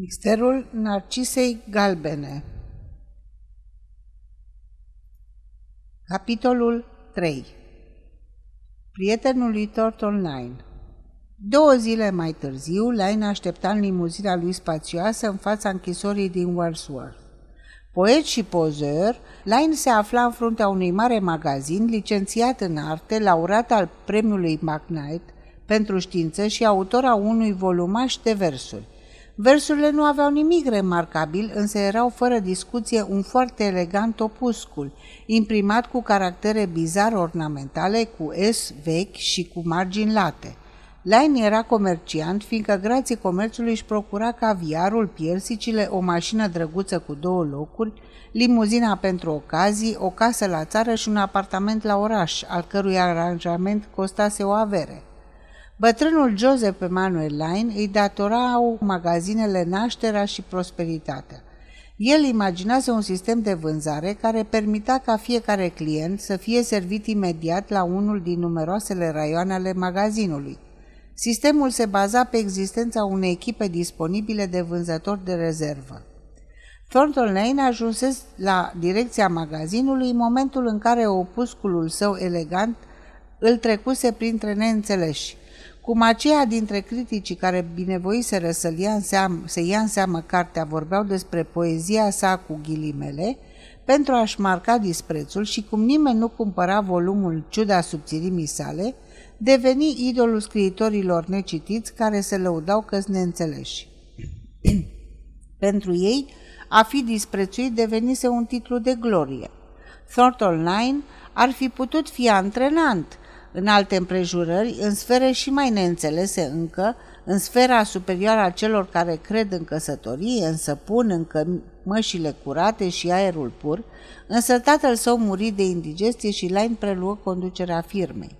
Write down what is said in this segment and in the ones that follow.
Misterul Narcisei Galbene Capitolul 3 Prietenul lui Thornton Line Două zile mai târziu, Line aștepta în limuzina lui spațioasă în fața închisorii din Wordsworth. Poet și pozeur, Line se afla în fruntea unui mare magazin, licențiat în arte, laureat al premiului McKnight pentru știință și autor a unui volumaș de versuri. Versurile nu aveau nimic remarcabil, însă erau fără discuție un foarte elegant opuscul, imprimat cu caractere bizar ornamentale, cu S vechi și cu margini late. Line era comerciant, fiindcă grație comerțului își procura caviarul, piersicile, o mașină drăguță cu două locuri, limuzina pentru ocazii, o casă la țară și un apartament la oraș, al cărui aranjament costase o avere. Bătrânul Joseph Emanuel Line îi datorau magazinele nașterea și prosperitatea. El imaginase un sistem de vânzare care permita ca fiecare client să fie servit imediat la unul din numeroasele raioane ale magazinului. Sistemul se baza pe existența unei echipe disponibile de vânzători de rezervă. Thornton Lane ajunsese la direcția magazinului în momentul în care opusculul său elegant îl trecuse printre neînțeleși cum aceia dintre criticii care binevoiseră să ia în seamă, să ia în seamă cartea vorbeau despre poezia sa cu ghilimele, pentru a-și marca disprețul și cum nimeni nu cumpăra volumul Ciuda subțirimii sale, deveni idolul scriitorilor necitiți care se lăudau că neînțeleși. pentru ei, a fi disprețuit devenise un titlu de glorie. Thornton Line ar fi putut fi antrenant, în alte împrejurări, în sfere și mai neînțelese încă, în sfera superioară a celor care cred în căsătorie, în săpun, în mășile curate și aerul pur, însă tatăl său muri de indigestie și Lain preluă conducerea firmei.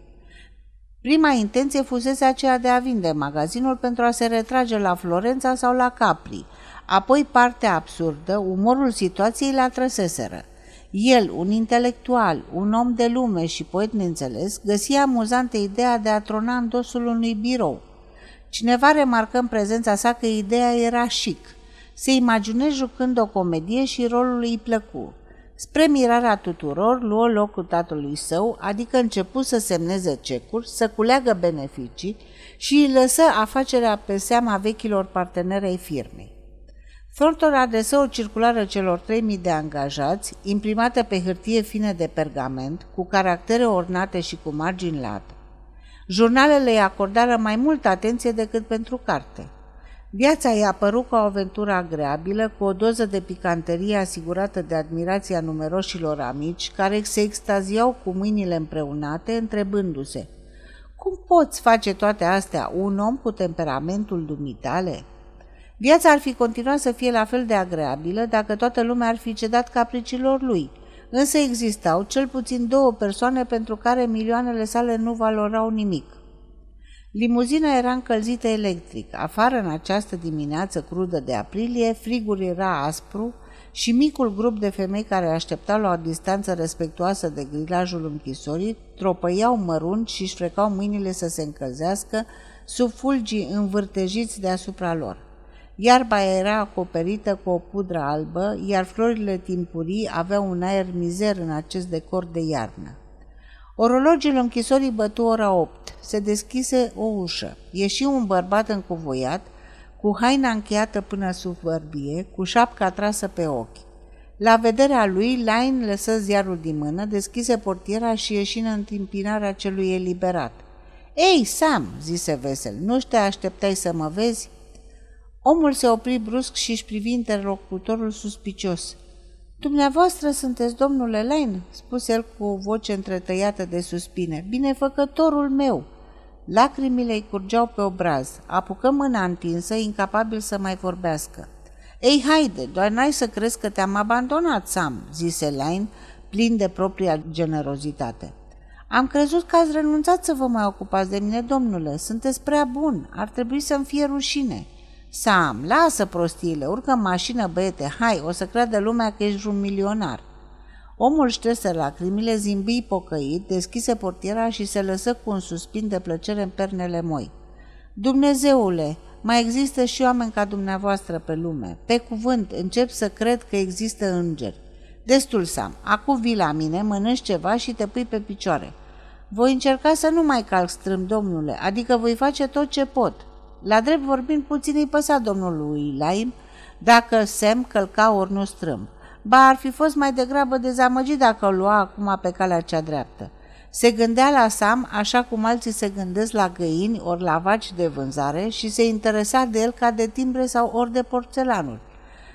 Prima intenție fusese aceea de a vinde magazinul pentru a se retrage la Florența sau la Capri, apoi partea absurdă, umorul situației la trăseseră. El, un intelectual, un om de lume și poet neînțeles, găsia amuzantă ideea de a trona în dosul unui birou. Cineva remarcă în prezența sa că ideea era chic. Se imaginez jucând o comedie și rolul îi plăcu. Spre mirarea tuturor, luă locul tatălui său, adică început să semneze cecuri, să culeagă beneficii și îi lăsă afacerea pe seama vechilor parteneri ai firmei. Thornton adresă o circulară celor 3.000 de angajați, imprimată pe hârtie fină de pergament, cu caractere ornate și cu margini late. Jurnalele îi acordară mai multă atenție decât pentru carte. Viața i-a părut ca o aventură agreabilă, cu o doză de picanterie asigurată de admirația numeroșilor amici, care se extaziau cu mâinile împreunate, întrebându-se Cum poți face toate astea un om cu temperamentul dumitale?" Viața ar fi continuat să fie la fel de agreabilă dacă toată lumea ar fi cedat capricilor lui, însă existau cel puțin două persoane pentru care milioanele sale nu valorau nimic. Limuzina era încălzită electric. Afară în această dimineață crudă de aprilie, frigul era aspru și micul grup de femei care așteptau la o distanță respectuoasă de grilajul închisorii tropăiau mărunt și își frecau mâinile să se încălzească sub fulgii învârtejiți deasupra lor. Iarba era acoperită cu o pudră albă, iar florile timpurii aveau un aer mizer în acest decor de iarnă. Orologiul închisorii bătu ora opt. Se deschise o ușă. Ieși un bărbat încuvoiat, cu haina încheiată până sub vărbie, cu șapca trasă pe ochi. La vederea lui, Lain lăsă ziarul din mână, deschise portiera și ieși în întâmpinarea celui eliberat. Ei, Sam!" zise vesel, nu te așteptai să mă vezi?" Omul se opri brusc și își privi interlocutorul suspicios. Dumneavoastră sunteți domnul Elaine?" spuse el cu o voce întretăiată de suspine. Binefăcătorul meu!" Lacrimile îi curgeau pe obraz. Apucă mâna întinsă, incapabil să mai vorbească. Ei, haide, doar n-ai să crezi că te-am abandonat, Sam," zise Elaine, plin de propria generozitate. Am crezut că ați renunțat să vă mai ocupați de mine, domnule. Sunteți prea bun. Ar trebui să-mi fie rușine." Sam, lasă prostiile, urcă în mașină, băiete, hai, o să creadă lumea că ești un milionar. Omul șterse lacrimile, zimbi pocăit, deschise portiera și se lăsă cu un suspin de plăcere în pernele moi. Dumnezeule, mai există și oameni ca dumneavoastră pe lume. Pe cuvânt, încep să cred că există îngeri. Destul, Sam. Acum vii la mine, mănânci ceva și te pui pe picioare. Voi încerca să nu mai calc strâm, domnule, adică voi face tot ce pot. La drept vorbind, puțin îi păsa domnului Laim dacă Sam călca ori nu strâmb. Ba ar fi fost mai degrabă dezamăgit dacă o lua acum pe calea cea dreaptă. Se gândea la Sam așa cum alții se gândesc la găini ori la vaci de vânzare și se interesa de el ca de timbre sau ori de porțelanul.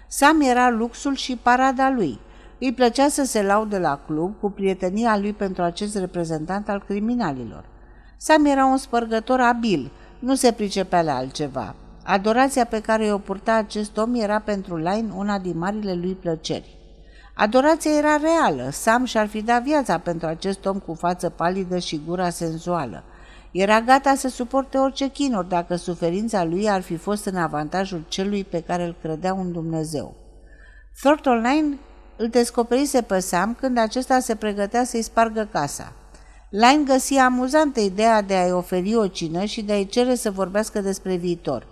Sam era luxul și parada lui. Îi plăcea să se laude la club cu prietenia lui pentru acest reprezentant al criminalilor. Sam era un spărgător abil, nu se pricepea la altceva. Adorația pe care o purta acest om era pentru Lain una din marile lui plăceri. Adorația era reală, Sam și-ar fi dat viața pentru acest om cu față palidă și gura senzuală. Era gata să suporte orice chinuri dacă suferința lui ar fi fost în avantajul celui pe care îl credea un Dumnezeu. Thornton Line îl descoperise pe Sam când acesta se pregătea să-i spargă casa. Line găsi amuzantă ideea de a-i oferi o cină și de a-i cere să vorbească despre viitor.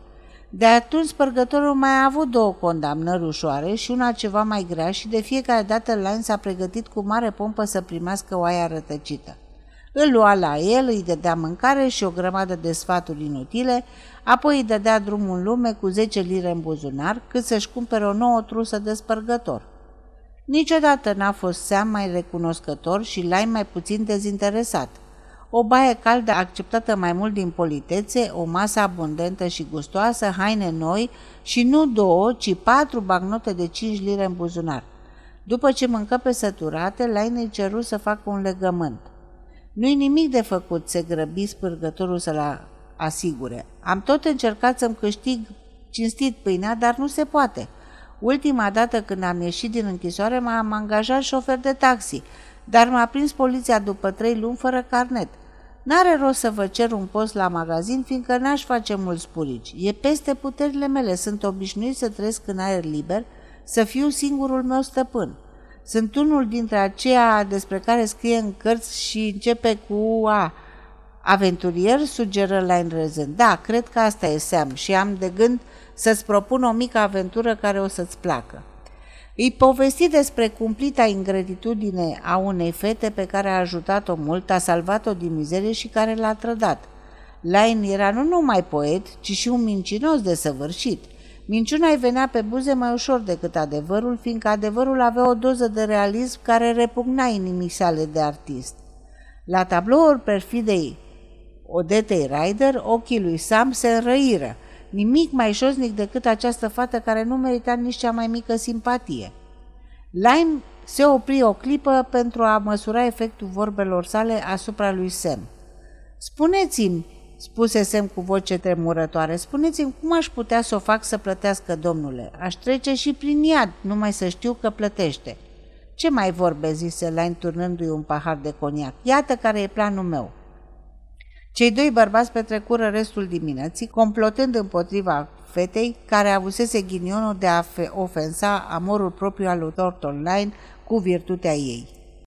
De atunci spărgătorul mai a avut două condamnări ușoare și una ceva mai grea și de fiecare dată Line s-a pregătit cu mare pompă să primească oaia rătăcită. Îl lua la el, îi dădea mâncare și o grămadă de sfaturi inutile, apoi îi dădea drumul în lume cu 10 lire în buzunar, cât să-și cumpere o nouă trusă de spărgător. Niciodată n-a fost Sam mai recunoscător și Lai mai puțin dezinteresat. O baie caldă acceptată mai mult din politețe, o masă abundentă și gustoasă, haine noi și nu două, ci patru bagnote de 5 lire în buzunar. După ce mâncă pe săturate, Lainei ceru să facă un legământ. Nu-i nimic de făcut, se grăbi spârgătorul să-l asigure. Am tot încercat să-mi câștig cinstit pâinea, dar nu se poate. Ultima dată când am ieșit din închisoare m-am angajat șofer de taxi, dar m-a prins poliția după trei luni fără carnet. N-are rost să vă cer un post la magazin, fiindcă n-aș face mulți purici. E peste puterile mele, sunt obișnuit să trăiesc în aer liber, să fiu singurul meu stăpân. Sunt unul dintre aceia despre care scrie în cărți și începe cu A. Aventurier, sugeră la râzând. Da, cred că asta e Sam și am de gând să-ți propun o mică aventură care o să-ți placă. Îi povesti despre cumplita ingratitudine a unei fete pe care a ajutat-o mult, a salvat-o din mizerie și care l-a trădat. Lain era nu numai poet, ci și un mincinos de săvârșit. Minciuna îi venea pe buze mai ușor decât adevărul, fiindcă adevărul avea o doză de realism care repugna inimii sale de artist. La tabloul perfidei Odetei Ryder, ochii lui Sam se înrăiră. Nimic mai josnic decât această fată care nu merita nici cea mai mică simpatie. Lime se opri o clipă pentru a măsura efectul vorbelor sale asupra lui Sam. Spuneți-mi, spuse Sam cu voce tremurătoare, spuneți-mi cum aș putea să o fac să plătească, domnule. Aș trece și prin iad, numai să știu că plătește. Ce mai vorbe, zise Lime turnându-i un pahar de coniac. Iată care e planul meu. Cei doi bărbați petrecură restul dimineții, complotând împotriva fetei care avusese ghinionul de a ofensa amorul propriu al lui Thornton Line cu virtutea ei.